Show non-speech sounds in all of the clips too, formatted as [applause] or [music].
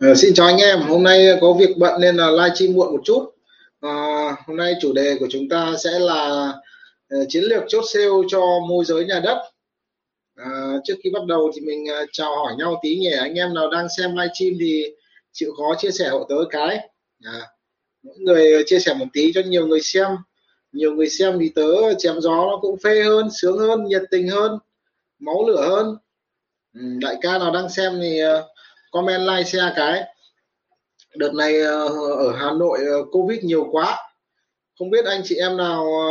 Ờ, xin chào anh em, hôm nay có việc bận nên là live stream muộn một chút. À, hôm nay chủ đề của chúng ta sẽ là uh, chiến lược chốt sale cho môi giới nhà đất. À, trước khi bắt đầu thì mình uh, chào hỏi nhau tí nhỉ. Anh em nào đang xem live stream thì chịu khó chia sẻ hộ tớ cái. À, mỗi người chia sẻ một tí cho nhiều người xem. Nhiều người xem thì tớ chém gió nó cũng phê hơn, sướng hơn, nhiệt tình hơn, máu lửa hơn. Ừ, đại ca nào đang xem thì uh, comment like share cái. Đợt này ờ, ở Hà Nội ờ, Covid nhiều quá. Không biết anh chị em nào ờ,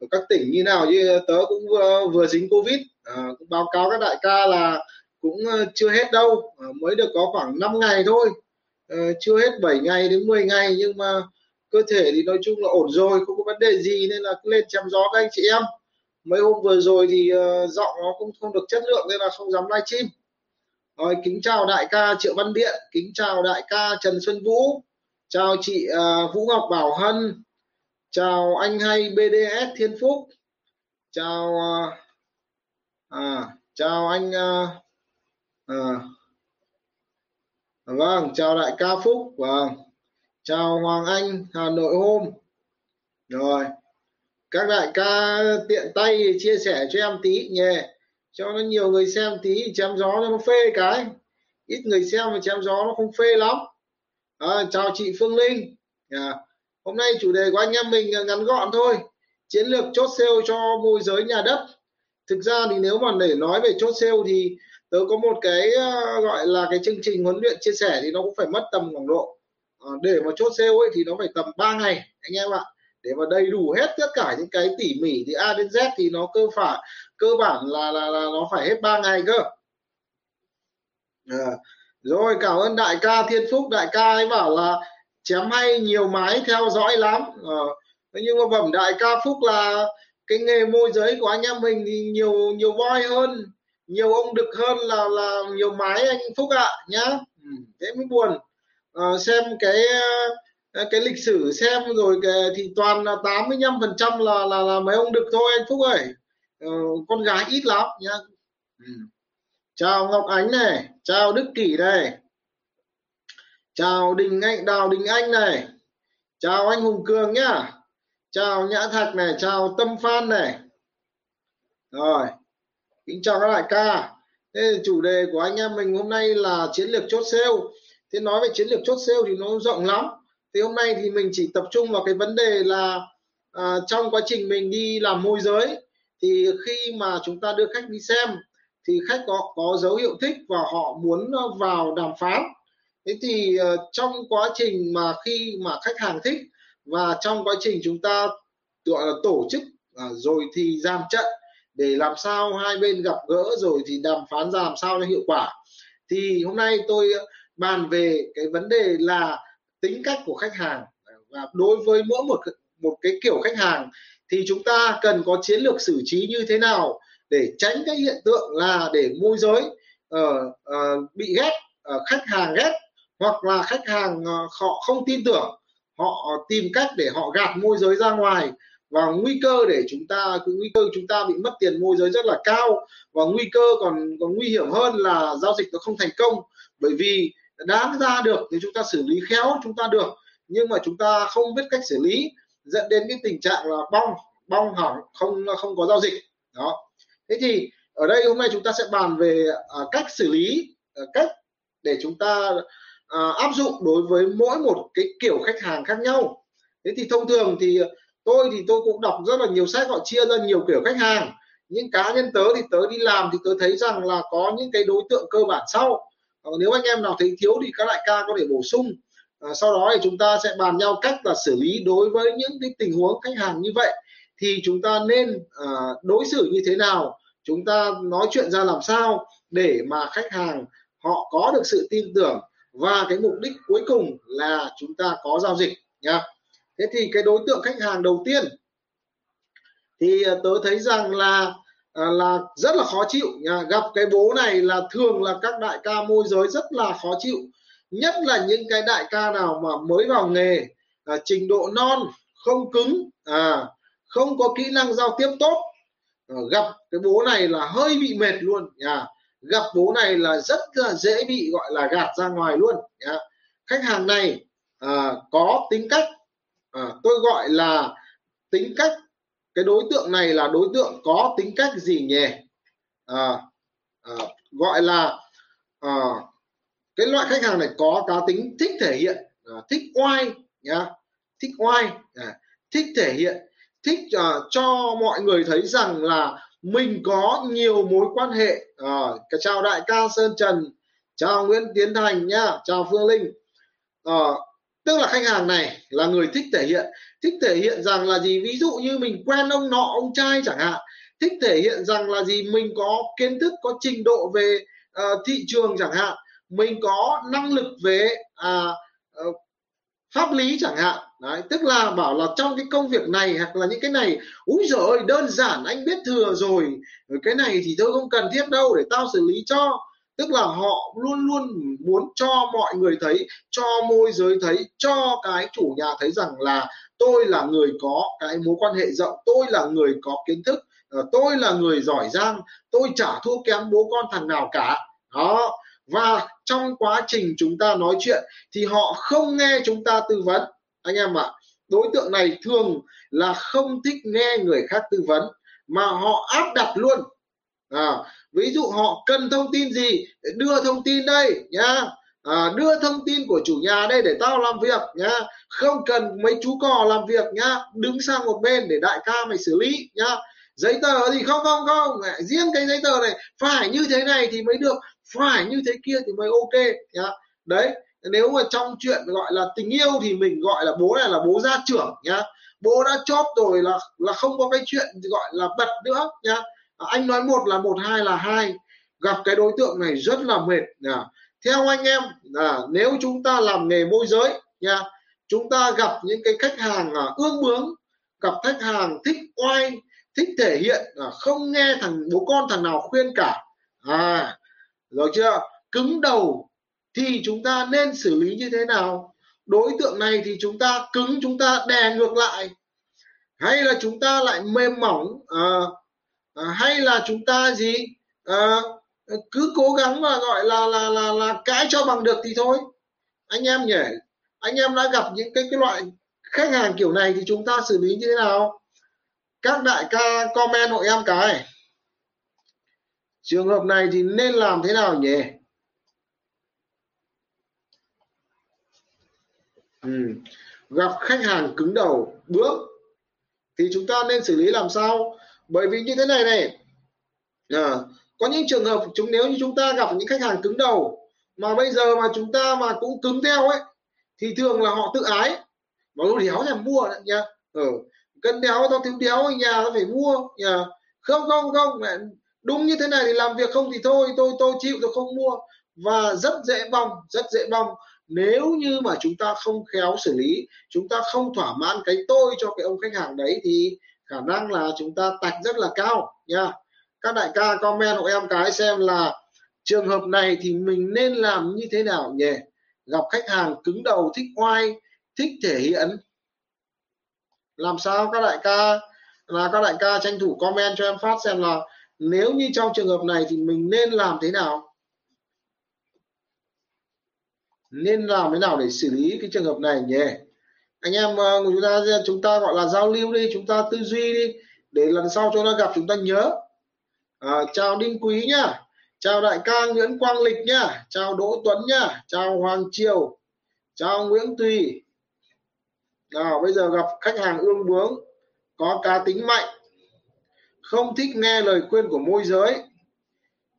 ở các tỉnh như nào chứ tớ cũng vừa, vừa dính Covid. À, cũng báo cáo các đại ca là cũng chưa hết đâu. Mới được có khoảng 5 ngày thôi. À, chưa hết 7 ngày đến 10 ngày nhưng mà cơ thể thì nói chung là ổn rồi không có vấn đề gì nên là cứ lên chăm gió các anh chị em. Mấy hôm vừa rồi thì uh, giọng nó cũng không được chất lượng nên là không dám livestream rồi kính chào đại ca Triệu Văn Điện, kính chào đại ca Trần Xuân Vũ, chào chị uh, Vũ Ngọc Bảo Hân, chào anh hay BDS Thiên Phúc, chào uh, à, chào anh uh, à, vâng, chào đại ca Phúc, vâng, chào Hoàng Anh Hà Nội hôm, rồi các đại ca tiện tay chia sẻ cho em tí nhé cho nó nhiều người xem tí chém gió cho nó phê cái. Ít người xem mà chém gió nó không phê lắm. À, chào chị Phương Linh. À, hôm nay chủ đề của anh em mình ngắn gọn thôi. Chiến lược chốt sale cho môi giới nhà đất. Thực ra thì nếu mà để nói về chốt sale thì tớ có một cái à, gọi là cái chương trình huấn luyện chia sẻ thì nó cũng phải mất tầm khoảng độ à, để mà chốt sale ấy thì nó phải tầm 3 ngày anh em ạ. Để mà đầy đủ hết tất cả những cái tỉ mỉ thì A đến Z thì nó cơ phải cơ bản là là, là nó phải hết 3 ngày cơ. À, rồi cảm ơn đại ca thiên phúc. Đại ca ấy bảo là chém hay nhiều máy theo dõi lắm. À, nhưng mà bẩm đại ca phúc là cái nghề môi giới của anh em mình thì nhiều nhiều voi hơn nhiều ông đực hơn là là nhiều mái anh phúc ạ à, nhá ừ, thế mới buồn. À, xem cái cái lịch sử xem rồi cái, thì toàn là 85 phần trăm là là là mấy ông đực thôi anh phúc ơi. Ờ, con gái ít lắm nhá. Ừ. chào ngọc ánh này chào đức kỷ này. Chào đình anh đào đình anh này. Chào anh hùng cường nhá. Chào nhã thạch này chào tâm phan này. Rồi kính chào các đại ca. Thế chủ đề của anh em mình hôm nay là chiến lược chốt sale. Thế nói về chiến lược chốt sale thì nó rộng lắm. Thì hôm nay thì mình chỉ tập trung vào cái vấn đề là à, trong quá trình mình đi làm môi giới thì khi mà chúng ta đưa khách đi xem thì khách có có dấu hiệu thích và họ muốn vào đàm phán. Thế thì uh, trong quá trình mà khi mà khách hàng thích và trong quá trình chúng ta gọi là tổ chức uh, rồi thì giam trận để làm sao hai bên gặp gỡ rồi thì đàm phán ra làm sao cho hiệu quả. Thì hôm nay tôi bàn về cái vấn đề là tính cách của khách hàng và đối với mỗi một một cái kiểu khách hàng thì chúng ta cần có chiến lược xử trí như thế nào để tránh cái hiện tượng là để môi giới uh, uh, bị ghét uh, khách hàng ghét hoặc là khách hàng uh, họ không tin tưởng họ tìm cách để họ gạt môi giới ra ngoài và nguy cơ để chúng ta cái nguy cơ chúng ta bị mất tiền môi giới rất là cao và nguy cơ còn còn nguy hiểm hơn là giao dịch nó không thành công. Bởi vì đáng ra được thì chúng ta xử lý khéo chúng ta được nhưng mà chúng ta không biết cách xử lý dẫn đến cái tình trạng là bong bong hỏng không không có giao dịch. Đó. Thế thì ở đây hôm nay chúng ta sẽ bàn về à, cách xử lý à, cách để chúng ta à, áp dụng đối với mỗi một cái kiểu khách hàng khác nhau. Thế thì thông thường thì tôi thì tôi cũng đọc rất là nhiều sách họ chia ra nhiều kiểu khách hàng. Những cá nhân tớ thì tớ đi làm thì tớ thấy rằng là có những cái đối tượng cơ bản sau. Nếu anh em nào thấy thiếu thì các đại ca có thể bổ sung à, sau đó thì chúng ta sẽ bàn nhau cách là xử lý đối với những cái tình huống khách hàng như vậy. Thì chúng ta nên à, đối xử như thế nào? Chúng ta nói chuyện ra làm sao để mà khách hàng họ có được sự tin tưởng? Và cái mục đích cuối cùng là chúng ta có giao dịch nha thế thì cái đối tượng khách hàng đầu tiên thì ờ, tớ thấy rằng là là rất là khó chịu nha gặp cái bố này là thường là các đại ca môi giới rất là khó chịu nhất là những cái đại ca nào mà mới vào nghề à, trình độ non không cứng à không có kỹ năng giao tiếp tốt à, gặp cái bố này là hơi bị mệt luôn à, gặp bố này là rất là dễ bị gọi là gạt ra ngoài luôn nhà khách hàng này à, có tính cách à, tôi gọi là tính cách cái đối tượng này là đối tượng có tính cách gì nhỉ? À, à, gọi là à, cái loại khách hàng này có cá tính thích thể hiện à, thích oai nhá thích oai à, thích thể hiện thích uh, cho mọi người thấy rằng là mình có nhiều mối quan hệ à, chào đại ca sơn trần chào nguyễn tiến thành nhá chào phương linh. À, tức là khách hàng này là người thích thể hiện thích thể hiện rằng là gì? Ví dụ như mình quen ông nọ ông trai chẳng hạn thích thể hiện rằng là gì? Mình có kiến thức có trình độ về uh, thị trường chẳng hạn mình có năng lực về à, ờ, pháp lý chẳng hạn. Đấy, tức là bảo là trong cái công việc này hoặc là những cái này úi giời đơn giản anh biết thừa rồi. Ờ, cái này thì tôi không cần thiết đâu để tao xử lý cho. Tức là họ luôn luôn muốn cho mọi người thấy cho môi giới thấy cho cái chủ nhà thấy rằng là tôi là người có cái mối quan hệ rộng tôi là người có kiến thức ờ, tôi là người giỏi giang tôi chả thua kém bố con thằng nào cả. Đó và trong quá trình chúng ta nói chuyện thì họ không nghe chúng ta tư vấn. Anh em ạ à, đối tượng này thường là không thích nghe người khác tư vấn mà họ áp đặt luôn. À, ví dụ họ cần thông tin gì đưa thông tin đây nhá. À, đưa thông tin của chủ nhà đây để tao làm việc nhá. Không cần mấy chú cò làm việc nhá đứng sang một bên để đại ca mày xử lý nhá. Giấy tờ thì không không không riêng cái giấy tờ này phải như thế này thì mới được phải như thế kia thì mới ok nhá đấy nếu mà trong chuyện gọi là tình yêu thì mình gọi là bố này là bố gia trưởng nhá. Bố đã chót rồi là là không có cái chuyện gọi là bật nữa nhá. À, anh nói một là một hai là hai. Gặp cái đối tượng này rất là mệt nhá. theo anh em là nếu chúng ta làm nghề môi giới nha chúng ta gặp những cái khách hàng à, ương bướng gặp khách hàng thích oai thích thể hiện à, không nghe thằng bố con thằng nào khuyên cả. À rồi chưa? Cứng đầu thì chúng ta nên xử lý như thế nào? Đối tượng này thì chúng ta cứng chúng ta đè ngược lại. Hay là chúng ta lại mềm mỏng à, à, hay là chúng ta gì? À, cứ cố gắng mà gọi là là là là cãi cho bằng được thì thôi. Anh em nhỉ? Anh em đã gặp những cái cái loại khách hàng kiểu này thì chúng ta xử lý như thế nào? Các đại ca comment hộ em cái trường hợp này thì nên làm thế nào nhỉ? Ừ. gặp khách hàng cứng đầu bước thì chúng ta nên xử lý làm sao? Bởi vì như thế này này. À, có những trường hợp chúng nếu như chúng ta gặp những khách hàng cứng đầu mà bây giờ mà chúng ta mà cũng cứng theo ấy thì thường là họ tự ái. Mà nó đéo thèm mua nha. Ừ. cân đéo tao thiếu đéo nhà tao phải mua nhà không không không đúng như thế này thì làm việc không thì thôi, tôi tôi chịu, tôi không mua. Và rất dễ bong, rất dễ bong. Nếu như mà chúng ta không khéo xử lý, chúng ta không thỏa mãn cái tôi cho cái ông khách hàng đấy thì khả năng là chúng ta tạch rất là cao, nha. Các đại ca comment hộ em cái xem là trường hợp này thì mình nên làm như thế nào nhỉ? Gặp khách hàng cứng đầu, thích oai, thích thể hiện. Làm sao các đại ca, là các đại ca tranh thủ comment cho em phát xem là nếu như trong trường hợp này thì mình nên làm thế nào? Nên làm thế nào để xử lý cái trường hợp này nhỉ? Anh em ờ, của chúng ta chúng ta gọi là giao lưu đi chúng ta tư duy đi để lần sau chúng ta gặp chúng ta nhớ. À, chào đinh quý nhá chào đại ca nguyễn quang lịch nhá chào đỗ tuấn nhá chào hoàng triều chào nguyễn tùy. Nào bây giờ gặp khách hàng ương bướng có cá tính mạnh không thích nghe lời khuyên của môi giới.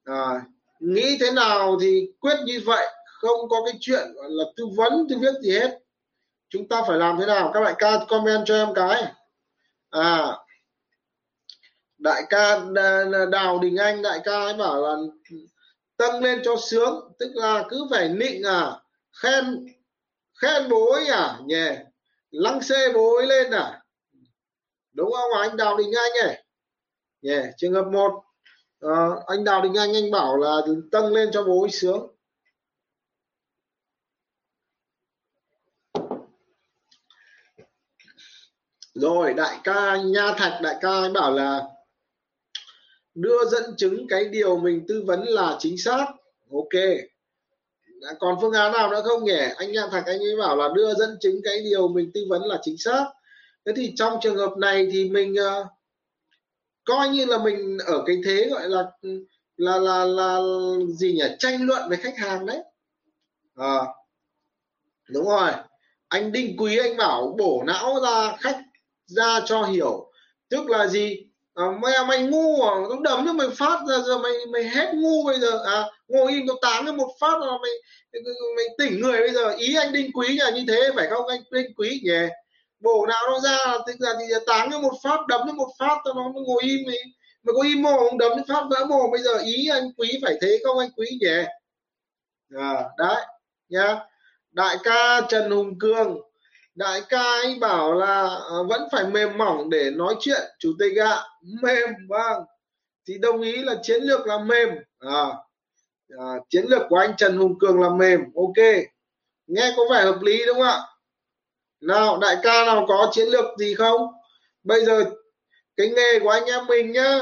À, nghĩ thế nào thì quyết như vậy không có cái chuyện gọi là tư vấn tư viết gì hết. Chúng ta phải làm thế nào? Các đại ca comment cho em cái. À đại ca đào đình anh đại ca ấy bảo là tăng lên cho sướng tức là cứ phải nịnh à khen khen bối à nhè, yeah. lăng xê bối lên à. Đúng không anh đào đình anh ấy? Yeah. trường hợp một uh, anh đào đình anh anh bảo là tăng lên cho bố ấy sướng. Rồi đại ca nha thạch đại ca anh bảo là đưa dẫn chứng cái điều mình tư vấn là chính xác. Ok. Còn phương án nào nữa không nhỉ? Anh nha thạch anh ấy bảo là đưa dẫn chứng cái điều mình tư vấn là chính xác. Thế thì trong trường hợp này thì mình uh, coi như là mình ở cái thế gọi là là là là gì nhỉ? Tranh luận với khách hàng đấy. À, đúng rồi. Anh đinh quý anh bảo bổ não ra khách ra cho hiểu. Tức là gì? À, mày à, mày ngu à? Tao đấm cho mày phát ra giờ mày mày hết ngu bây giờ. À ngồi im tao táng cho một phát là mày mày tỉnh người bây giờ. Ý anh đinh quý là như thế phải không anh đinh quý nhỉ? Bổ não nó ra tức là thì táng cái một phát đấm cho một phát cho nó ngồi im thì mà có im mồm đấm phát vỡ mồm bây giờ ý anh quý phải thế không anh quý nhỉ? À, đấy nhá. Đại ca trần hùng cường đại ca ấy bảo là ờ, vẫn phải mềm mỏng để nói chuyện. Chủ tịch ạ mềm vâng. Thì đồng ý là chiến lược là mềm. À, à, chiến lược của anh trần hùng cường là mềm ok. Nghe có vẻ hợp lý đúng không ạ? Nào đại ca nào có chiến lược gì không? Bây giờ cái nghề của anh em mình nhá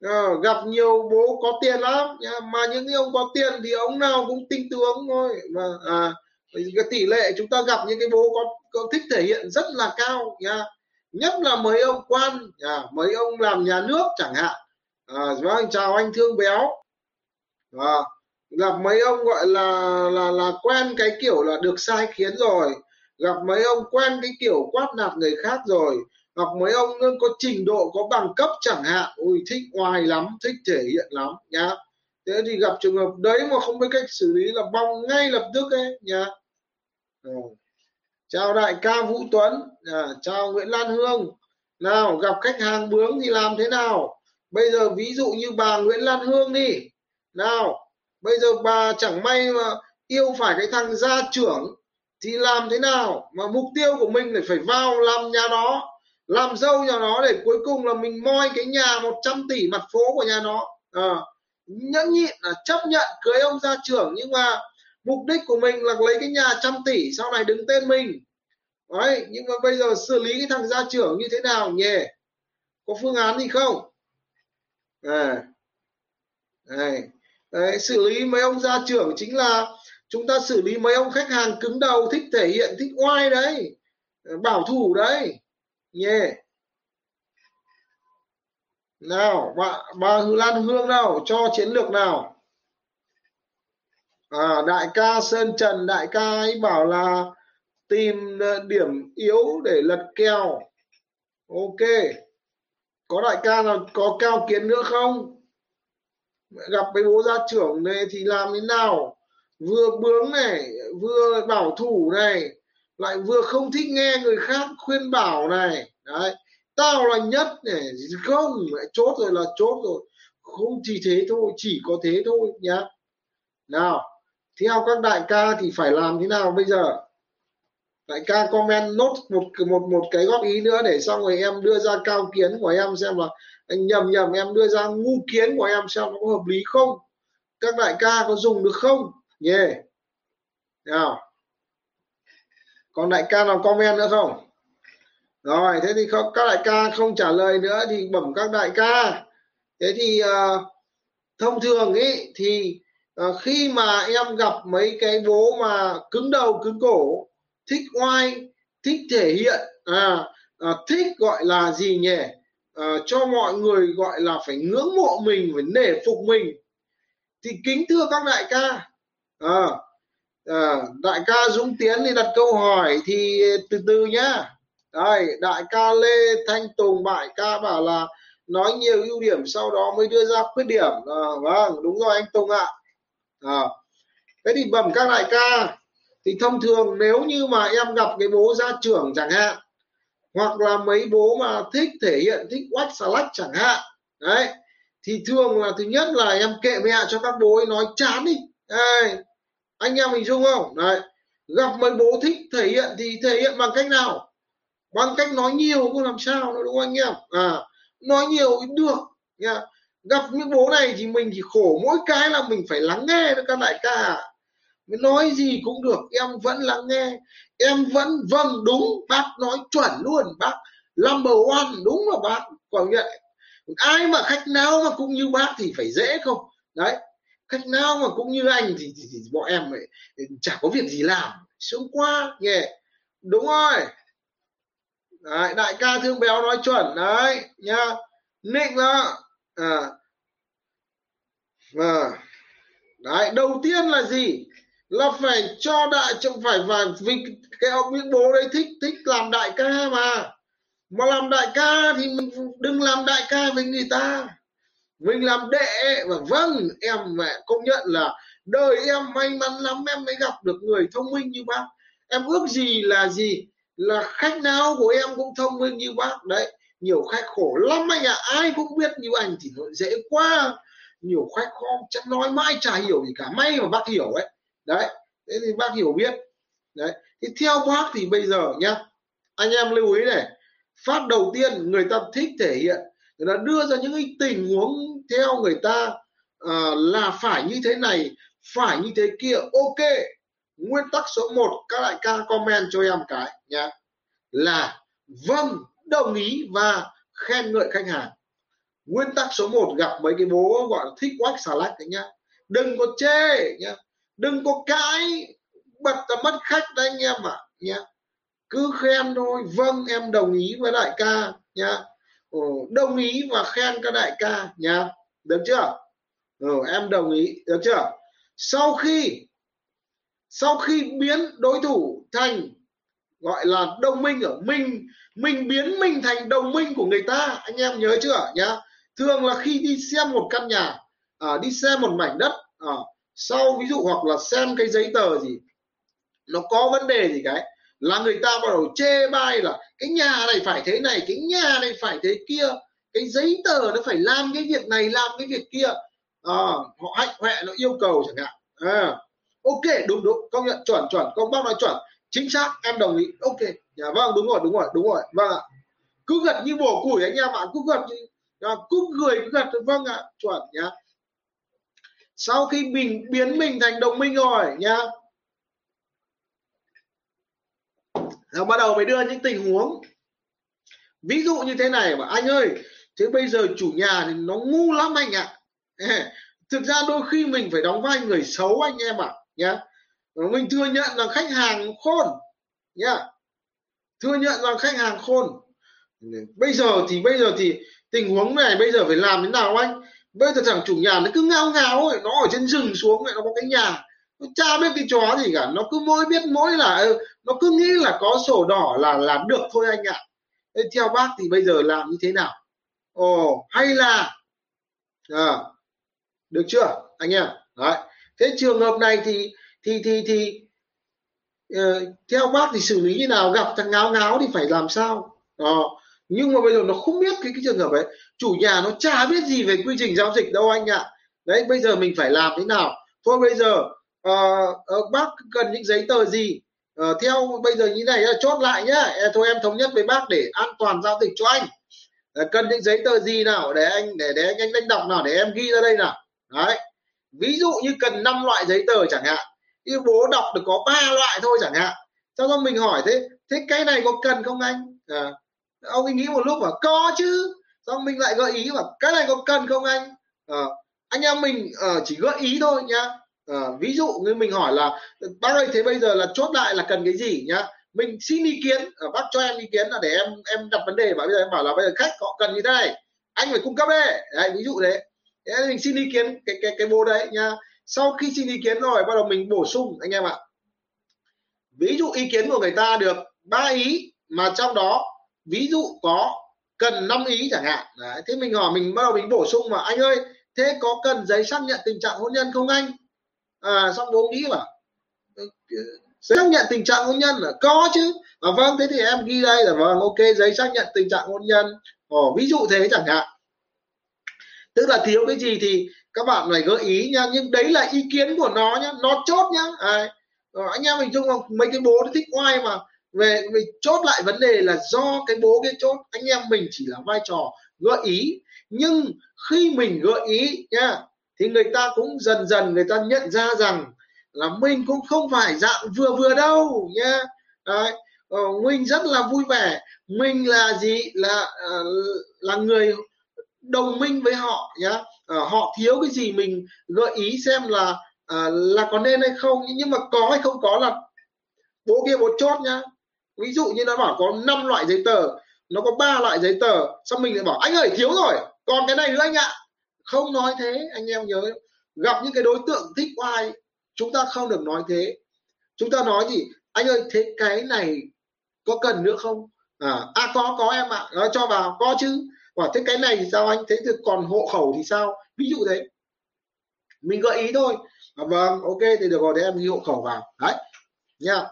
à, gặp nhiều bố có tiền lắm nhá. mà những ông có tiền thì ông nào cũng tinh tướng thôi. Mà à cái tỷ lệ chúng ta gặp những cái bố có, có thích thể hiện rất là cao nha nhất là mấy ông quan à, mấy ông làm nhà nước chẳng hạn. À, vâng chào anh thương béo. À, gặp mấy ông gọi là là là quen cái kiểu là được sai khiến rồi gặp mấy ông quen cái kiểu quát nạt người khác rồi. Gặp mấy ông có trình độ có bằng cấp chẳng hạn. Ui thích oai lắm thích thể hiện lắm nhá. Thế thì gặp trường hợp đấy mà không biết cách xử lý là bong ngay lập tức ấy nhá. Ừ. chào đại ca vũ tuấn. À, chào nguyễn lan hương. Nào gặp khách hàng bướng thì làm thế nào? Bây giờ ví dụ như bà nguyễn lan hương đi. Nào bây giờ bà chẳng may mà yêu phải cái thằng gia trưởng thì làm thế nào mà mục tiêu của mình lại phải vào làm nhà đó làm dâu nhà nó để cuối cùng là mình moi cái nhà 100 tỷ mặt phố của nhà nó? À, nhẫn nhịn là chấp nhận cưới ông gia trưởng nhưng mà mục đích của mình là lấy cái nhà trăm tỷ sau này đứng tên mình. Đấy nhưng mà bây giờ xử lý cái thằng gia trưởng như thế nào nhỉ? Có phương án gì không? À, này đấy xử lý mấy ông gia trưởng chính là chúng ta xử lý mấy ông khách hàng cứng đầu thích thể hiện thích oai đấy bảo thủ đấy. Nhé yeah. nào bà bà Hư Lan Hương nào cho chiến lược nào? À, đại ca Sơn Trần đại ca ấy bảo là tìm ờ, điểm yếu để lật kèo ok. Có đại ca nào có cao kiến nữa không? Gặp với bố gia trưởng này thì làm thế nào? Vừa bướng này, vừa bảo thủ này, lại vừa không thích nghe người khác khuyên bảo này. Đấy, tao là nhất này, không, lại chốt rồi là chốt rồi. Không chỉ thế thôi, chỉ có thế thôi nhá. Nào theo các đại ca thì phải làm thế nào bây giờ? Đại ca comment nốt một một một cái góp ý nữa để xong rồi em đưa ra cao kiến của em xem là, anh nhầm nhầm, em đưa ra ngu kiến của em xem nó có hợp lý không? Các đại ca có dùng được không? Yeah. nào. Còn đại ca nào comment nữa không? Rồi thế thì không các đại ca không trả lời nữa thì bẩm các đại ca. Thế thì uh, thông thường ấy thì uh, khi mà em gặp mấy cái bố mà cứng đầu cứng cổ thích oai thích thể hiện à, à thích gọi là gì nhỉ? À, cho mọi người gọi là phải ngưỡng mộ mình phải nể phục mình. Thì kính thưa các đại ca à, à, đại ca dũng tiến thì đặt câu hỏi thì từ từ nhá. Đây đại ca lê thanh tùng bại ca bảo là nói nhiều ưu điểm sau đó mới đưa ra khuyết điểm. À, vâng đúng rồi anh tùng ạ. À. thế thì bẩm các đại ca thì thông thường nếu như mà em gặp cái bố gia trưởng chẳng hạn hoặc là mấy bố mà thích thể hiện thích quách xà lách chẳng hạn đấy thì thường là thứ nhất là em kệ mẹ cho các bố ấy nói chán đi. Đây anh em mình dung không? Đấy. Gặp mấy bố thích thể hiện thì thể hiện bằng cách nào? Bằng cách nói nhiều cũng làm sao nữa, đúng không anh em? À nói nhiều cũng được, nha. Gặp những bố này thì mình chỉ khổ mỗi cái là mình phải lắng nghe được các đại ca. Nói gì cũng được, em vẫn lắng nghe. Em vẫn vâng đúng, bác nói chuẩn luôn, bác number one, đúng là bác. Còn nhận ai mà khách nào mà cũng như bác thì phải dễ không? Đấy cách nào mà cũng như anh thì, thì, thì bọn em ấy, ừ, chả có việc gì làm sướng quá nhỉ? Đúng rồi. Đấy, đại ca thương béo nói chuẩn đấy nha nịnh đó. À. à. đấy đầu tiên là gì? Là phải cho đại trong phải và vì cái ông những bố đấy thích thích làm đại ca mà. Mà làm đại ca thì mình đừng làm đại ca với người ta mình làm đệ, và vâng em mẹ công nhận là đời em may mắn lắm, em mới gặp được người thông minh như bác. Em ước gì là gì? Là khách nào của em cũng thông minh như bác. Đấy, nhiều khách khổ lắm anh ạ. À. ai cũng biết như anh thì nó dễ quá. Nhiều khách không chắc nói mãi chả hiểu gì cả. May mà bác hiểu ấy. Đấy, thế thì bác hiểu biết. Đấy, thì theo bác thì bây giờ nhá, anh em lưu ý này. Phát đầu tiên, người ta thích thể hiện người ta đưa ra những cái tình huống theo người ta uh, là phải như thế này phải như thế kia ok. Nguyên tắc số 1 các đại ca comment cho em cái nhá. Là vâng đồng ý và khen ngợi khách hàng. Nguyên tắc số 1 gặp mấy cái bố gọi là thích quách xà lách đấy nhá. Đừng có chê nhá. Đừng có cãi bật là mất khách đấy anh em ạ à, nhá. Cứ khen thôi vâng em đồng ý với đại ca nhá. Ừ, đồng ý và khen các đại ca nhá. Được chưa? Ừ, em đồng ý. Được chưa? Sau khi sau khi biến đối thủ thành gọi là đồng minh ở mình mình biến mình thành đồng minh của người ta anh em nhớ chưa nhá? Thường là khi đi xem một căn nhà à, đi xem một mảnh đất à, sau ví dụ hoặc là xem cái giấy tờ gì nó có vấn đề gì cái là người ta bắt đầu chê bai là cái nhà này phải thế này cái nhà này phải thế kia cái giấy tờ nó phải làm cái việc này làm cái việc kia. À, họ hạnh huệ nó yêu cầu chẳng hạn. À, ok đúng đúng công nhận chuẩn chuẩn công bác nói chuẩn chính xác em đồng ý ok. Dạ vâng đúng rồi đúng rồi đúng rồi vâng ạ. Cứ gật như bổ củi anh em ạ cứ gật như à, cứ cười cứ gật vâng ạ chuẩn nhá. Sau khi mình biến mình thành đồng minh rồi nhá. Rồi bắt đầu mới đưa những tình huống. Ví dụ như thế này mà anh ơi thế bây giờ chủ nhà thì nó ngu lắm anh ạ. À. [laughs] thực ra đôi khi mình phải đóng vai người xấu anh em ạ à, nhá mình thừa nhận là khách hàng khôn nhá. Thừa nhận là khách hàng khôn. Bây giờ thì bây giờ thì tình huống này bây giờ phải làm thế nào anh? Bây giờ thằng chủ nhà nó cứ ngao ngao ấy nó ở trên rừng xuống ấy, nó có cái nhà. Nó cha biết cái chó gì cả nó cứ mỗi biết mỗi là ừ, nó cứ nghĩ là có sổ đỏ là làm được thôi anh ạ. À. theo bác thì bây giờ làm như thế nào? Ồ hay là à, được chưa anh em? Đấy. Thế trường hợp này thì thì thì thì uh, theo bác thì xử lý như nào? Gặp thằng ngáo ngáo thì phải làm sao? À, nhưng mà bây giờ nó không biết cái, cái trường hợp ấy. Chủ nhà nó chả biết gì về quy trình giao dịch đâu anh ạ. Đấy bây giờ mình phải làm thế nào? Thôi bây giờ uh, uh, bác cần những giấy tờ gì? Uh, theo bây giờ như này là chốt lại nhá. Thôi em thống nhất với bác để an toàn giao dịch cho anh. Ờ, uh, cần những giấy tờ gì nào để anh để để anh anh, đọc nào để em ghi ra đây nào. Đấy. Ví dụ như cần 5 loại giấy tờ chẳng hạn. Như bố đọc được có ba loại thôi chẳng hạn. Sau đó mình hỏi thế thế cái này có cần không anh? À, ông ấy nghĩ một lúc mà có chứ. Xong mình lại gợi ý mà cái này có cần không anh? À, anh em mình uh, chỉ gợi ý thôi nhá à, ví dụ như mình hỏi là bác ơi thế bây giờ là chốt lại là cần cái gì nhá? Mình xin ý kiến ờ, bác cho em ý kiến là để em em đặt vấn đề và bây giờ em bảo là bây giờ khách họ cần như thế này anh phải cung cấp đấy, đấy ví dụ thế. Thế mình xin ý kiến cái cái cái bố đấy nhá. Sau khi xin ý kiến rồi bắt đầu mình bổ sung anh em ạ. Ví dụ ý kiến của người ta được ba ý mà trong đó ví dụ có cần 5 ý chẳng hạn. Đấy, thế mình hỏi mình bắt đầu mình bổ sung mà anh ơi thế có cần giấy xác nhận tình trạng hôn nhân không anh? À xong bố nghĩ là giấy ờ, xác nhận tình trạng hôn nhân là có chứ. À, vâng thế thì em ghi đây là vâng ok giấy xác nhận tình trạng hôn nhân. Ồ, ví dụ thế chẳng hạn. Tức là thiếu cái gì thì các bạn phải gợi ý nha nhưng đấy là ý kiến của nó nhá nó chốt nhá. À, anh em mình chung mấy cái bố nó thích oai mà. Về mình chốt lại vấn đề là do cái bố cái chốt anh em mình chỉ là vai trò gợi ý. Nhưng khi mình gợi ý nha thì người ta cũng dần dần người ta nhận ra rằng là mình cũng không phải dạng vừa vừa đâu nha Đấy, Ờ, mình rất là vui vẻ. Mình là gì? Là ờ, là người đồng minh với họ nhá. Ờ, họ thiếu cái gì mình gợi ý xem là ờ, là có nên hay không. Nhưng mà có hay không có là bố kia bố chốt nhá. Ví dụ như nó bảo có 5 loại giấy tờ nó có ba loại giấy tờ xong mình lại bảo anh ơi thiếu rồi còn cái này nữa anh ạ không nói thế anh em nhớ. Gặp những cái đối tượng thích oai chúng ta không được nói thế. Chúng ta nói gì? Anh ơi thế cái này có cần nữa không? À, à có có em ạ. À. cho vào có chứ. Và thế cái này thì sao anh? Thế thì còn hộ khẩu thì sao? Ví dụ thế mình gợi ý thôi. À, vâng ok thì được rồi để em ghi hộ khẩu vào. Đấy nha.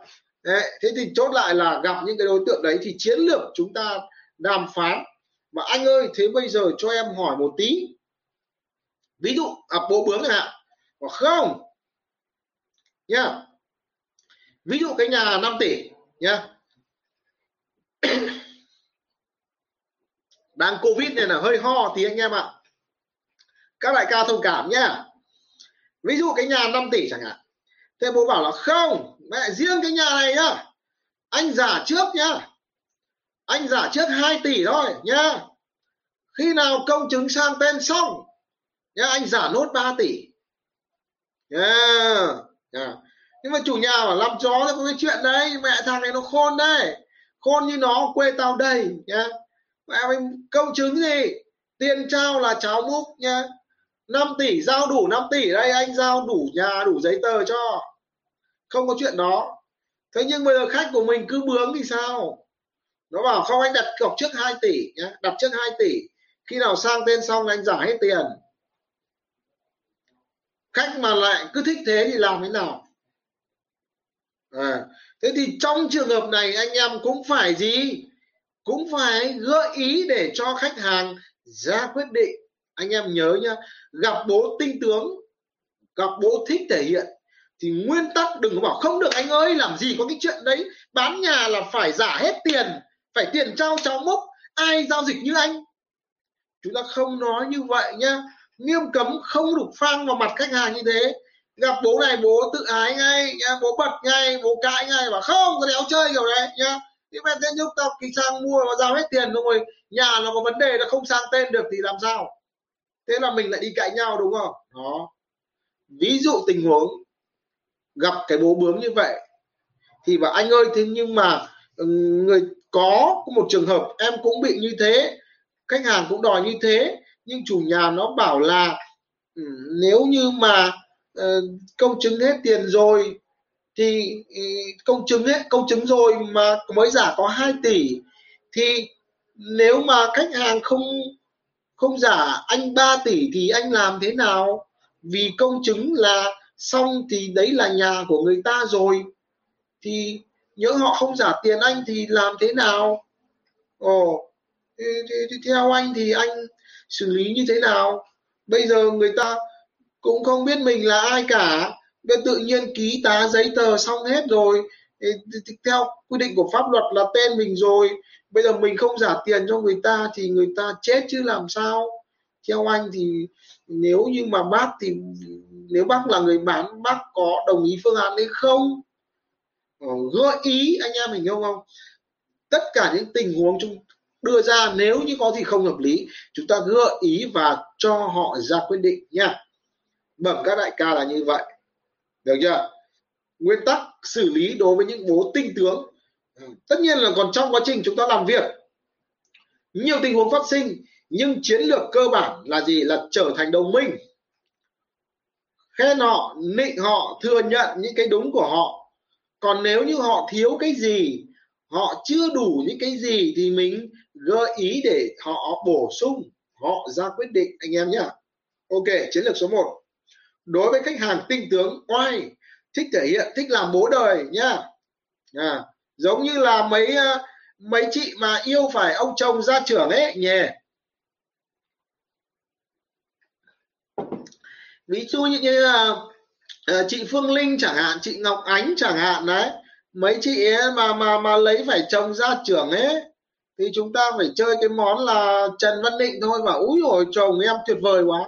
Đấy, thế thì chốt lại là gặp những cái đối tượng đấy thì chiến lược chúng ta đàm phán. Mà anh ơi thế bây giờ cho em hỏi một tí ví dụ à, bố bướm chẳng hạn. Hoặc không? Nha ví dụ cái nhà 5 tỷ nha [coughs] đang covid này là hơi ho thì anh em ạ. Các đại ca thông cảm nhá. Ví dụ cái nhà 5 tỷ chẳng hạn. Thế bố bảo là không mẹ riêng cái nhà này nhá. Anh giả trước nhá. Anh giả trước 2 tỷ thôi nhá. Khi nào công chứng sang tên xong nhá anh giả nốt 3 tỷ. Yeah. Yeah. nhưng mà chủ nhà bảo làm chó có cái chuyện đấy, mẹ thằng này nó khôn đấy. Khôn như nó, quê tao đây nhá mẹ mình công chứng gì? Tiền trao là cháo múc nhá 5 tỷ, giao đủ 5 tỷ đây, anh giao đủ nhà, đủ giấy tờ cho. Không có chuyện đó. Thế nhưng bây giờ khách của mình cứ bướng thì sao? Nó bảo không, anh đặt cọc trước 2 tỷ nhá đặt trước 2 tỷ. Khi nào sang tên xong, anh giả hết tiền khách mà lại cứ thích thế thì làm thế nào? À, thế thì trong trường hợp này anh em cũng phải gì? Cũng phải gợi ý để cho khách hàng ra quyết định. Anh em nhớ nhá gặp bố tinh tướng gặp bố thích thể hiện thì nguyên tắc đừng có bảo không được anh ơi làm gì có cái chuyện đấy? Bán nhà là phải giả hết tiền phải tiền trao cháu mốc ai giao dịch như anh? Chúng ta không nói như vậy nhá nghiêm cấm không được phang vào mặt khách hàng như thế. Gặp bố này, bố tự ái ngay, nhá, bố bật ngay, bố cãi ngay và không có đéo chơi kiểu đấy, nhá. Nhưng mà thế lúc tao kỳ sang mua và giao hết tiền rồi nhà nó có vấn đề là không sang tên được thì làm sao? Thế là mình lại đi cãi nhau, đúng không? Đó. Ví dụ tình huống gặp cái bố bướm như vậy, thì bảo anh ơi, thế nhưng mà ừ, người có một trường hợp em cũng bị như thế, khách hàng cũng đòi như thế nhưng chủ nhà nó bảo là ừ, nếu như mà ờ, công chứng hết tiền rồi thì ừ, công chứng hết công chứng rồi mà mới giả có 2 tỷ thì nếu mà khách hàng không không giả anh 3 tỷ thì anh làm thế nào? Vì công chứng là xong thì đấy là nhà của người ta rồi. Thì nhớ họ không giả tiền anh thì làm thế nào? Ồ thì, thì, thì theo anh thì anh xử lý như thế nào? Bây giờ người ta cũng không biết mình là ai cả. Bây tự nhiên ký tá giấy tờ xong hết rồi. Theo quy định của pháp luật là tên mình rồi. Bây giờ mình không trả tiền cho người ta thì người ta chết chứ làm sao? Theo anh thì nếu như mà bác thì nếu bác là người bán, bác có đồng ý phương án hay không? Ờ, gợi ý anh em mình không không? Tất cả những tình huống chúng đưa ra, nếu như có gì không hợp lý, chúng ta gợi ý và cho họ ra quyết định nha. Bẩm các đại ca là như vậy. Được chưa? Nguyên tắc xử lý đối với những bố tinh tướng. Tất nhiên là còn trong quá trình chúng ta làm việc. Nhiều tình huống phát sinh, nhưng chiến lược cơ bản là gì? Là trở thành đồng minh. Khen họ, nịnh họ, thừa nhận những cái đúng của họ. Còn nếu như họ thiếu cái gì họ chưa đủ những cái gì thì mình gợi ý để họ bổ sung họ ra quyết định anh em nhé ok chiến lược số 1 đối với khách hàng tinh tướng oai thích thể hiện thích làm bố đời nhá. À, giống như là mấy à, mấy chị mà yêu phải ông chồng gia trưởng ấy nhỉ. Ví dụ như, như là chị Phương Linh chẳng hạn chị Ngọc Ánh chẳng hạn đấy mấy chị ấy mà mà mà lấy phải chồng ra trưởng ấy, thì chúng ta phải chơi cái món là Trần Văn Định thôi và úi rồi chồng em tuyệt vời quá.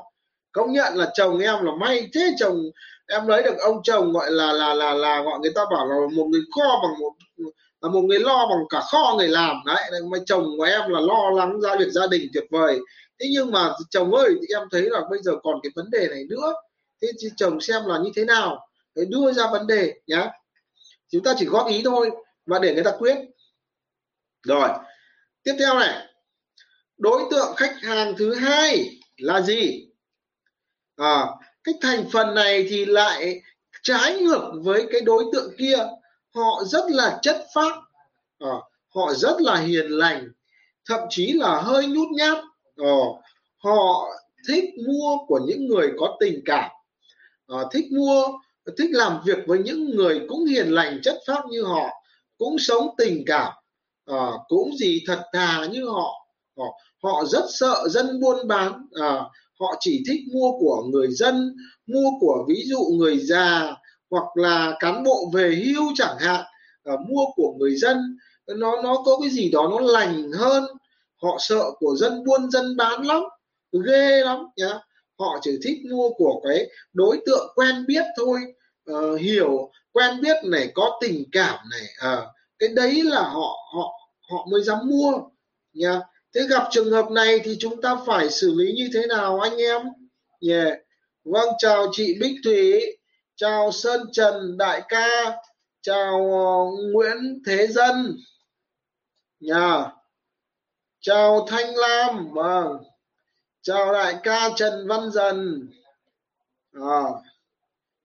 Công nhận là chồng em là may thế, chồng em lấy được ông chồng gọi là là là là gọi người ta bảo là một người kho bằng một, là một người lo bằng cả kho người làm. Đấy mà chồng của em là lo lắng ra việc gia đình tuyệt vời. Thế nhưng mà chồng ơi, thì em thấy là bây giờ còn cái vấn đề này nữa. Thế thì chồng xem là như thế nào? Để đưa ra vấn đề nhá chúng ta chỉ góp ý thôi và để người ta quyết. Rồi tiếp theo này. Đối tượng khách hàng thứ hai là gì? À, cái thành phần này thì lại trái ngược với cái đối tượng kia. Họ rất là chất phác à, họ rất là hiền lành thậm chí là hơi nhút nhát. À, họ thích mua của những người có tình cảm. À, thích mua thích làm việc với những người cũng hiền lành chất phác như họ cũng sống tình cảm à, cũng gì thật thà như họ. À, họ rất sợ dân buôn bán à, họ chỉ thích mua của người dân mua của ví dụ người già hoặc là cán bộ về hưu chẳng hạn à, mua của người dân. Nó nó có cái gì đó nó lành hơn. Họ sợ của dân buôn dân bán lắm ghê lắm nhá. Họ chỉ thích mua của cái đối tượng quen biết thôi uh, hiểu. Quen biết này có tình cảm này. Uh, cái đấy là họ họ họ mới dám mua nha thế gặp trường hợp này thì chúng ta phải xử lý như thế nào anh em? Yeah. vâng chào chị bích thủy chào sơn trần đại ca chào uh, nguyễn thế dân nhà chào thanh lam vâng. Chào đại ca trần văn dần à,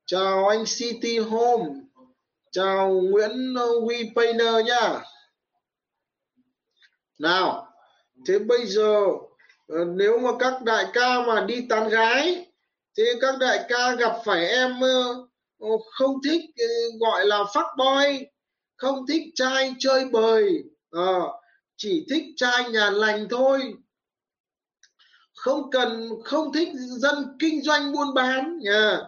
chào anh city home. Chào nguyễn huy Painter nhá. Nào thế bây giờ ờ, nếu mà các đại ca mà đi tán gái thế các đại ca gặp phải em ờ, ờ, không thích gọi là fuck boy không thích trai chơi bời à, chỉ thích trai nhà lành thôi. Không cần không thích dân kinh doanh buôn bán nha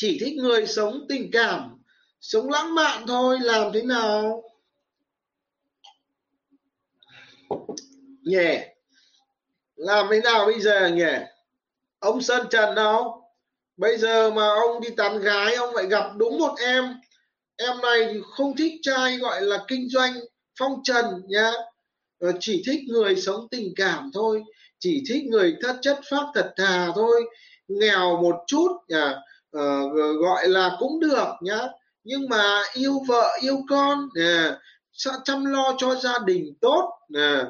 chỉ thích người sống tình cảm, sống lãng mạn thôi, làm thế nào? Nhỉ yeah. làm thế nào bây giờ nhỉ? Ông sơn trần đâu? Bây giờ mà ông đi tán gái, ông lại gặp đúng một em. Em này thì không thích trai gọi là kinh doanh, phong trần nhá. Ờ, chỉ thích người sống tình cảm thôi, chỉ thích người thất chất phác thật thà thôi. Nghèo một chút nhá uh, gọi là cũng được nhá. Nhưng mà yêu vợ yêu con nè chăm lo cho gia đình tốt nè.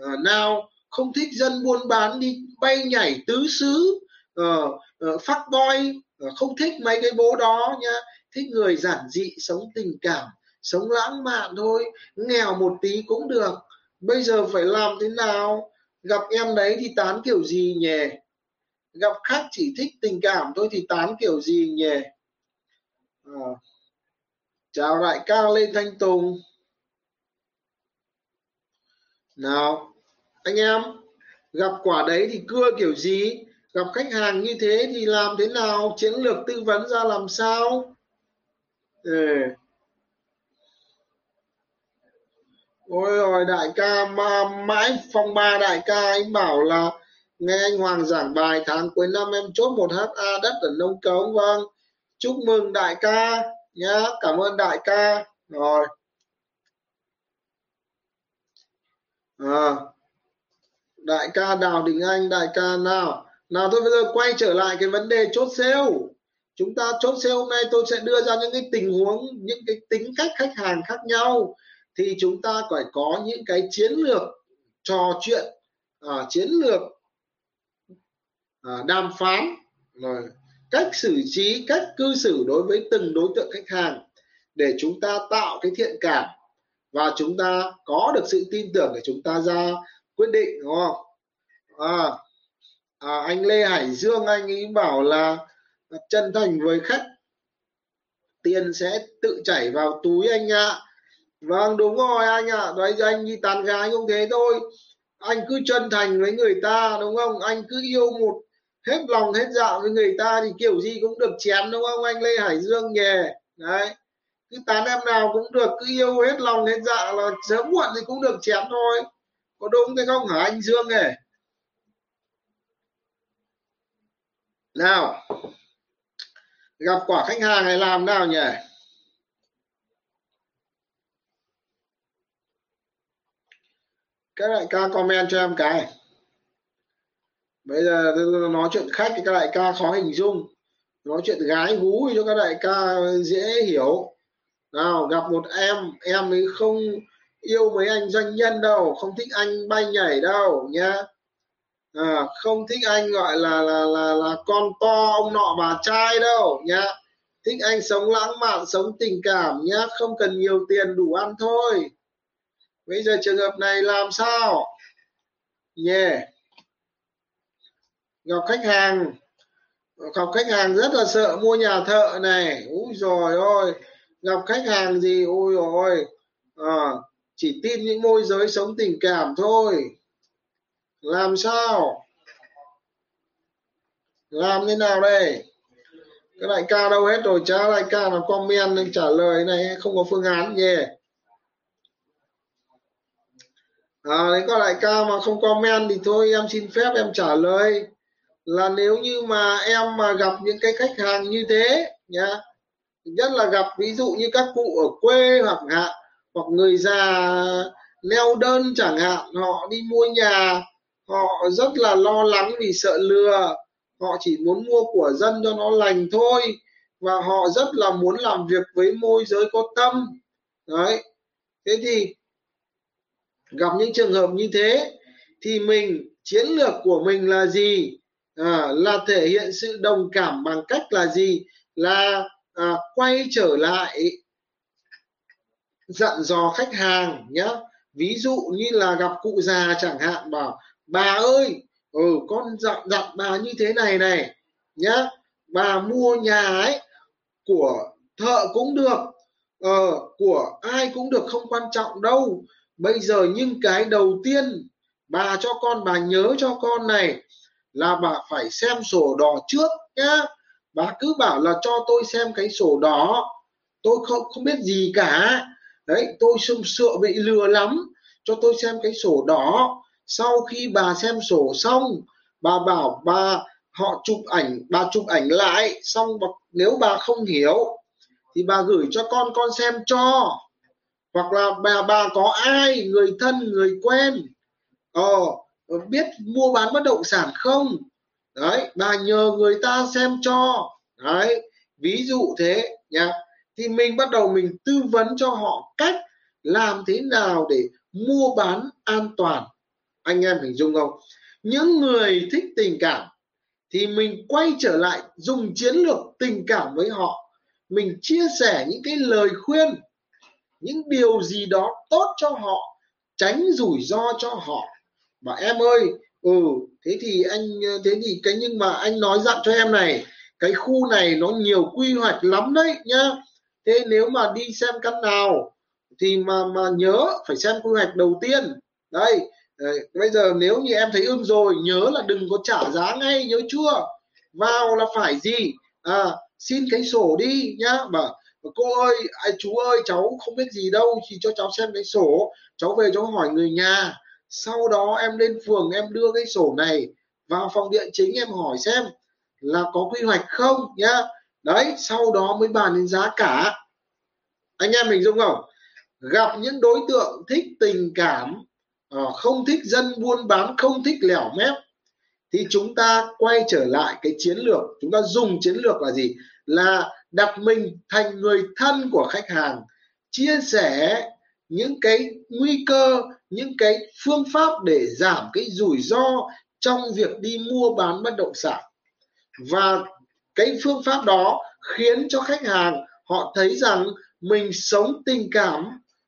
Ờ, nào không thích dân buôn bán đi bay nhảy tứ xứ uh, uh, fuck boy uh, không thích mấy cái bố đó nhá. Thích người giản dị sống tình cảm sống lãng mạn thôi nghèo một tí cũng được. Bây giờ phải làm thế nào? Gặp em đấy thì tán kiểu gì nhỉ? Gặp khách chỉ thích tình cảm thôi thì tán kiểu gì nhỉ? À. chào đại ca lên thanh tùng. Nào, anh em, gặp quả đấy thì cưa kiểu gì? Gặp khách hàng như thế thì làm thế nào? Chiến lược tư vấn ra làm sao? Ừ. ôi rồi, đại ca mà mãi phong ba đại ca anh bảo là nghe anh Hoàng giảng bài tháng cuối năm em chốt một ha đất ở nông cống vâng. Chúc mừng đại ca nhá cảm ơn đại ca. Rồi. À, đại ca đào đình anh đại ca nào? Nào tôi bây giờ quay trở lại cái vấn đề chốt sale. Chúng ta chốt sale hôm nay tôi sẽ đưa ra những cái tình huống những cái tính cách khách hàng khác nhau. Thì chúng ta phải có những cái chiến lược trò chuyện à, chiến lược à, đàm phán rồi cách xử trí cách cư xử đối với từng đối tượng khách hàng để chúng ta tạo cái thiện cảm và chúng ta có được sự tin tưởng để chúng ta ra quyết định đúng không à, à, anh Lê Hải Dương anh ấy bảo là chân thành với khách tiền sẽ tự chảy vào túi anh ạ à. vâng đúng rồi anh ạ à. đấy anh đi tán gái cũng thế thôi anh cứ chân thành với người ta đúng không anh cứ yêu một hết lòng hết dạ với người ta thì kiểu gì cũng được chén, đúng không? Anh Lê Hải Dương nhè đấy. Cứ tán em nào cũng được, cứ yêu hết lòng hết dạ là sớm muộn thì cũng được chén thôi. Có đúng thế không hả anh Dương này nào. Gặp quả khách hàng này làm nào nhỉ? Các đại ca comment cho em cái bây giờ nói chuyện khách thì các đại ca khó hình dung. Nói chuyện gái gú cho các đại ca dễ hiểu. Nào gặp một em em ấy không yêu mấy anh doanh nhân đâu không thích anh bay nhảy đâu nhá. À, không thích anh gọi là là là là con to ông nọ bà trai đâu nhá. Thích anh sống lãng mạn sống tình cảm nhá. Không cần nhiều tiền đủ ăn thôi. Bây giờ trường hợp này làm sao? Nhé yeah gặp khách hàng. Gặp khách hàng rất là sợ mua nhà thợ này. Úi rồi ôi. Gặp khách hàng gì? Ôi rồi à, chỉ tin những môi giới sống tình cảm thôi. Làm sao? Làm thế nào đây? Cái đại ca đâu hết rồi? Cha đại ca là comment nên trả lời này không có phương án gì à đấy có đại ca mà không comment thì thôi em xin phép em trả lời là nếu như mà em mà gặp những cái khách hàng như thế nhá, nhất là gặp ví dụ như các cụ ở quê hoặc hạn hoặc người già neo đơn chẳng hạn, họ đi mua nhà, họ rất là lo lắng vì sợ lừa. Họ chỉ muốn mua của dân cho nó lành thôi và họ rất là muốn làm việc với môi giới có tâm. Đấy. Thế thì gặp những trường hợp như thế thì mình, chiến lược của mình là gì? À, là thể hiện sự đồng cảm bằng cách là gì? Là à, quay trở lại dặn dò khách hàng nhé ví dụ như là gặp cụ già chẳng hạn bảo bà ơi ừ con dặn dặn bà như thế này này nhá. Bà mua nhà ấy của thợ cũng được ờ, của ai cũng được không quan trọng đâu. Bây giờ nhưng cái đầu tiên bà cho con bà nhớ cho con này là bà phải xem sổ đỏ trước nhá. Bà cứ bảo là cho tôi xem cái sổ đỏ. Tôi không không biết gì cả. Đấy, tôi sum sợ bị lừa lắm. Cho tôi xem cái sổ đỏ. Sau khi bà xem sổ xong, bà bảo bà, họ chụp ảnh, bà chụp ảnh lại. Xong nếu bà không hiểu, thì bà gửi cho con con xem cho. Hoặc là bà bà có ai, người thân, người quen. Ờ Ờ, biết mua bán bất động sản không? Đấy, bà nhờ người ta xem cho. Đấy, ví dụ thế nhá. Thì mình bắt đầu mình tư vấn cho họ cách làm thế nào để mua bán an toàn. Anh em hình dung không? Những người thích tình cảm thì mình quay trở lại dùng chiến lược tình cảm với họ. Mình chia sẻ những cái lời khuyên, những điều gì đó tốt cho họ, tránh rủi ro cho họ bảo em ơi ừ thế thì anh thế thì cái nhưng mà anh nói dặn cho em này cái khu này nó nhiều quy hoạch lắm đấy nhá. Thế nếu mà đi xem căn nào thì mà mà nhớ phải xem quy hoạch đầu tiên. Đây Đấy, bây giờ nếu như em thấy ưng rồi nhớ là đừng có trả giá ngay nhớ chưa? Vào là phải gì? À, xin cái sổ đi nhá. Mà cô ơi ai, chú ơi cháu không biết gì đâu thì cho cháu xem cái sổ. Cháu về cháu hỏi người nhà sau đó em lên phường em đưa cái sổ này vào phòng địa chính em hỏi xem là có quy hoạch không nhá. Đấy, sau đó mới bàn đến giá cả. Anh em mình dung không? Gặp những đối tượng thích tình cảm ờ, không thích dân buôn bán, không thích lẻo mép, thì chúng ta quay trở lại cái chiến lược. Chúng ta dùng chiến lược là gì? Là đặt mình thành người thân của khách hàng, chia sẻ những cái nguy cơ những cái phương pháp để giảm cái rủi ro trong việc đi mua bán bất động sản. Và cái phương pháp đó khiến cho khách hàng họ thấy rằng mình sống tình cảm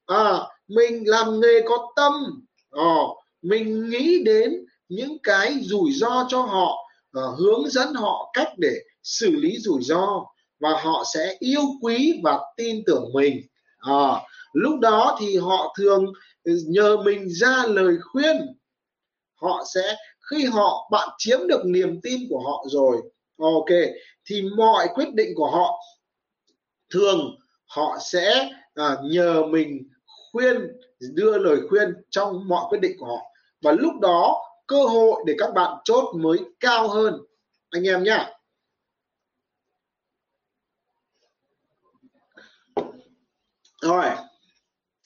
à, mình làm nghề có tâm à, mình nghĩ đến những cái rủi ro cho họ à, hướng dẫn họ cách để xử lý rủi ro và họ sẽ yêu quý và tin tưởng mình. À, lúc đó thì họ thường nhờ mình ra lời khuyên họ sẽ khi họ bạn chiếm được niềm tin của họ rồi ok thì mọi quyết định của họ thường họ sẽ à, nhờ mình khuyên đưa lời khuyên trong mọi quyết định của họ. Và lúc đó cơ hội để các bạn chốt mới cao hơn. Anh em nhá. Rồi.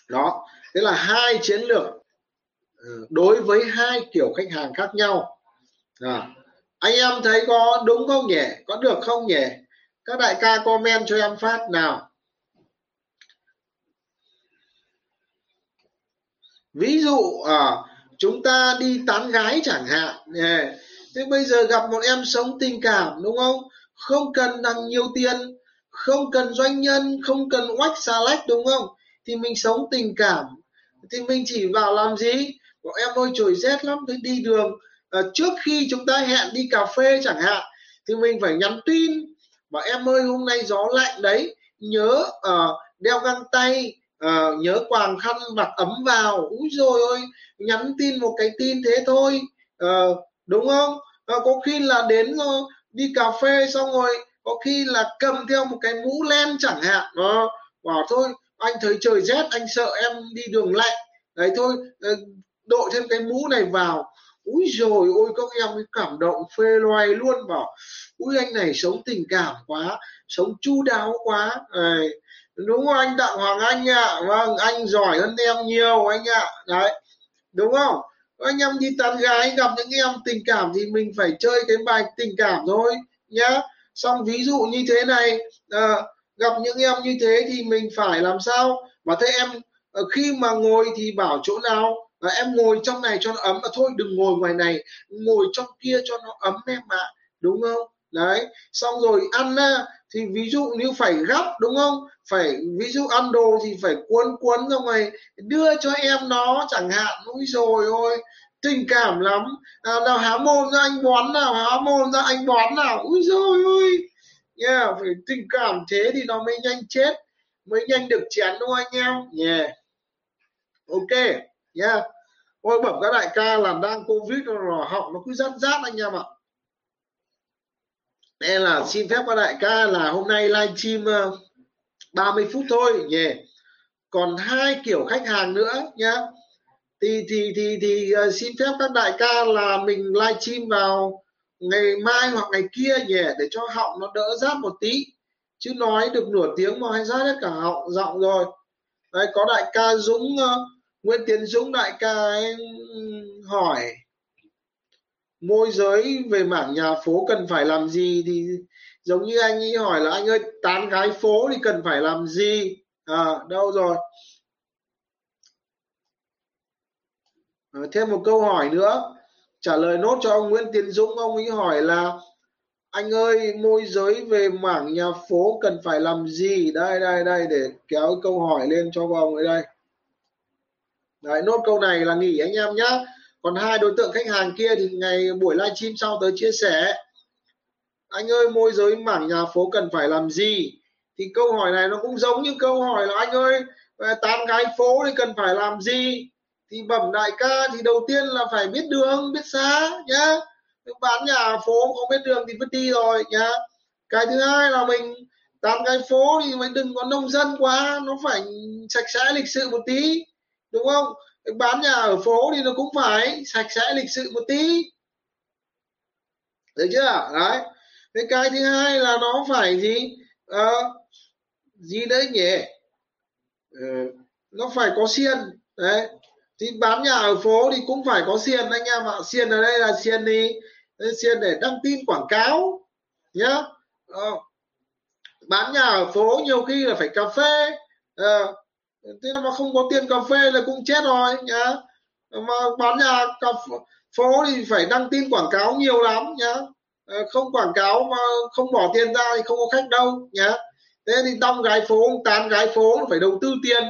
Đó thế là hai chiến lược ờ, đối với hai kiểu khách hàng khác nhau. À, anh em thấy có đúng không nhỉ? Có được không nhỉ? Các đại ca comment cho em phát nào. Ví dụ à, chúng ta đi tán gái chẳng hạn thế bây giờ gặp một em sống tình cảm đúng không? Không cần đằng nhiều tiền không cần doanh nhân không cần oách xà lách đúng không? Thì mình sống tình cảm thì mình chỉ vào làm gì? Bọn em ơi trời rét lắm thế đi đường. À, trước khi chúng ta hẹn đi cà phê chẳng hạn thì mình phải nhắn tin. Bảo em ơi hôm nay gió lạnh đấy. Nhớ uh, đeo găng tay uh, nhớ quàng khăn mặc ấm vào. Úi rồi ôi nhắn tin một cái tin thế thôi. Uh, đúng không? Uh, có khi là đến uh, đi cà phê xong rồi có khi là cầm theo một cái mũ len chẳng hạn. Uh, bảo thôi anh thấy trời rét anh sợ em đi đường lạnh. Đấy thôi ờ, đội thêm cái mũ này vào. Úi rồi ôi các em cảm động phê loay luôn bảo úi anh này sống tình cảm quá sống chu đáo quá. Đấy đúng không anh đặng hoàng anh ạ? À. vâng anh giỏi hơn em nhiều anh ạ. À. đấy đúng không? Anh em đi tán gái gặp những em tình cảm thì mình phải chơi cái bài tình cảm thôi nhá. Xong ví dụ như thế này à, gặp những em như thế thì mình phải làm sao? Mà thế em ờ, khi mà ngồi thì bảo chỗ nào? À, em ngồi trong này cho nó ấm mà thôi đừng ngồi ngoài này ngồi trong kia cho nó ấm em ạ à. đúng không? Đấy xong rồi ăn thì ví dụ như phải gấp đúng không? Phải ví dụ ăn đồ thì phải cuốn cuốn ra ngoài đưa cho em nó chẳng hạn. Núi rồi ôi tình cảm lắm. À, nào há mồm ra anh bón nào há mồm ra anh bón nào. Ui rồi ôi yeah, phải tình cảm thế thì nó mới nhanh chết mới nhanh được chén đúng không anh em? Yeah. Ok yeah. Ôi bẩm các đại ca là đang covid rồi họng nó cứ rát rát anh em ạ. Nên là xin phép các đại ca là hôm nay livestream 30 ờ, phút thôi nhỉ còn hai kiểu khách hàng nữa nhá. Thì thì thì thì uh, xin phép các đại ca là mình livestream vào ngày mai hoặc ngày kia nhỉ để cho họng nó đỡ rát một tí. Chứ nói được nửa tiếng mà hay rát hết cả họng giọng rồi. Đấy có đại ca Dũng ờ, Nguyễn Tiến Dũng đại ca ấy hỏi môi giới về mảng nhà phố cần phải làm gì? Thì giống như anh ấy hỏi là anh ơi tán gái phố thì cần phải làm gì? À đâu rồi? À, thêm một câu hỏi nữa trả lời nốt cho ông Nguyễn Tiến Dũng, ông ấy hỏi là, anh ơi, môi giới về mảng nhà phố cần phải làm gì? Đây đây đây, để kéo câu hỏi lên cho ông ấy đây. Đấy, nốt câu này là nghỉ anh em nhá. Còn hai đối tượng khách hàng kia thì ngày buổi livestream sau tới chia sẻ. Anh ơi, môi giới mảng nhà phố cần phải làm gì? Thì câu hỏi này nó cũng giống như câu hỏi là, anh ơi tán gái phố thì cần phải làm gì? Thì bẩm đại ca thì đầu tiên là phải biết đường biết xa nhá. Bán nhà phố không biết đường thì vứt đi rồi nhá. Cái thứ hai là mình làm cái phố thì mình đừng có nông dân quá nó phải sạch sẽ lịch sự một tí đúng không? Bán nhà ở phố thì nó cũng phải sạch sẽ lịch sự một tí. Được chưa? Đấy. Cái cái thứ hai là nó phải gì? À, gì đấy nhỉ? Ừ, nó phải có xiên. Đấy thì bán nhà ở phố thì cũng phải có xiên anh em ạ. Xiên ở đây là xiên đi. Xiên để đăng tin quảng cáo nhá. À, bán nhà ở phố nhiều khi là phải cà phê. À, thế mà không có tiền cà phê là cũng chết rồi nhá. Mà bán nhà cà phố thì phải đăng tin quảng cáo nhiều lắm nhá. À, không quảng cáo mà không bỏ tiền ra thì không có khách đâu nhá. Thế thì đong gái phố tán gái phố phải đầu tư tiền.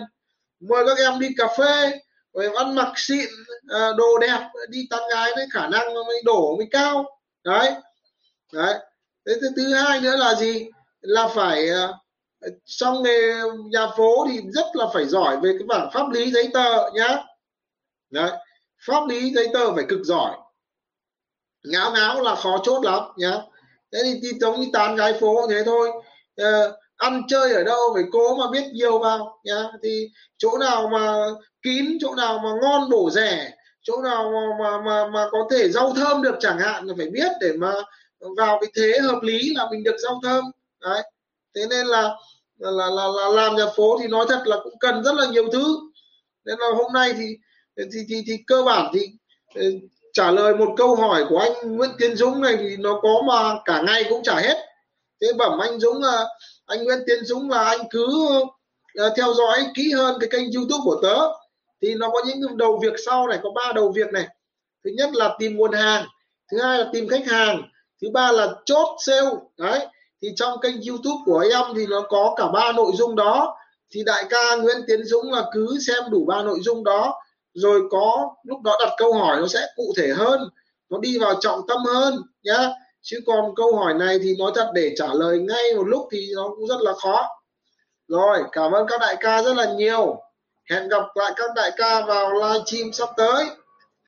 Mời các em đi cà phê rồi ăn mặc xịn à, đồ đẹp đi tán gái đấy khả năng nó mới đổ mới cao. Đấy. Đấy. Thế thứ hai nữa là gì? Là phải à, trong nghề nhà phố thì rất là phải giỏi về cái bảng pháp lý giấy tờ nhá. Đấy. Pháp lý giấy tờ phải cực giỏi. Ngáo ngáo là khó chốt lắm nhá. Thế thì giống như tán gái phố thế thôi. Uh, ăn chơi ở đâu phải cố mà biết nhiều vào nhá. Thì chỗ nào mà kín chỗ nào mà ngon bổ rẻ chỗ nào mà mà mà, mà có thể rau thơm được chẳng hạn là phải biết để mà vào cái thế hợp lý là mình được rau thơm. Đấy. Thế nên là là, là, là làm nhà phố thì nói thật là cũng cần rất là nhiều thứ. Nên là hôm nay thì thì, thì, thì cơ bản thì ờ, trả lời một câu hỏi của anh Nguyễn Tiến Dũng này thì nó có mà cả ngày cũng trả hết thế bẩm anh Dũng là anh Nguyễn Tiến Dũng là anh cứ à, theo dõi kỹ hơn cái kênh YouTube của tớ. Thì nó có những đầu việc sau này, có ba đầu việc này. Thứ nhất là tìm nguồn hàng, thứ hai là tìm khách hàng, thứ ba là chốt sale. Đấy, thì trong kênh youtube của em thì nó có cả ba nội dung đó. Thì đại ca Nguyễn Tiến Dũng là cứ xem đủ ba nội dung đó, rồi có lúc đó đặt câu hỏi nó sẽ cụ thể hơn, nó đi vào trọng tâm hơn nhá chứ còn câu hỏi này thì nói thật để trả lời ngay một lúc thì nó cũng rất là khó. Rồi, cảm ơn các đại ca rất là nhiều. Hẹn gặp lại các đại ca vào live stream sắp tới.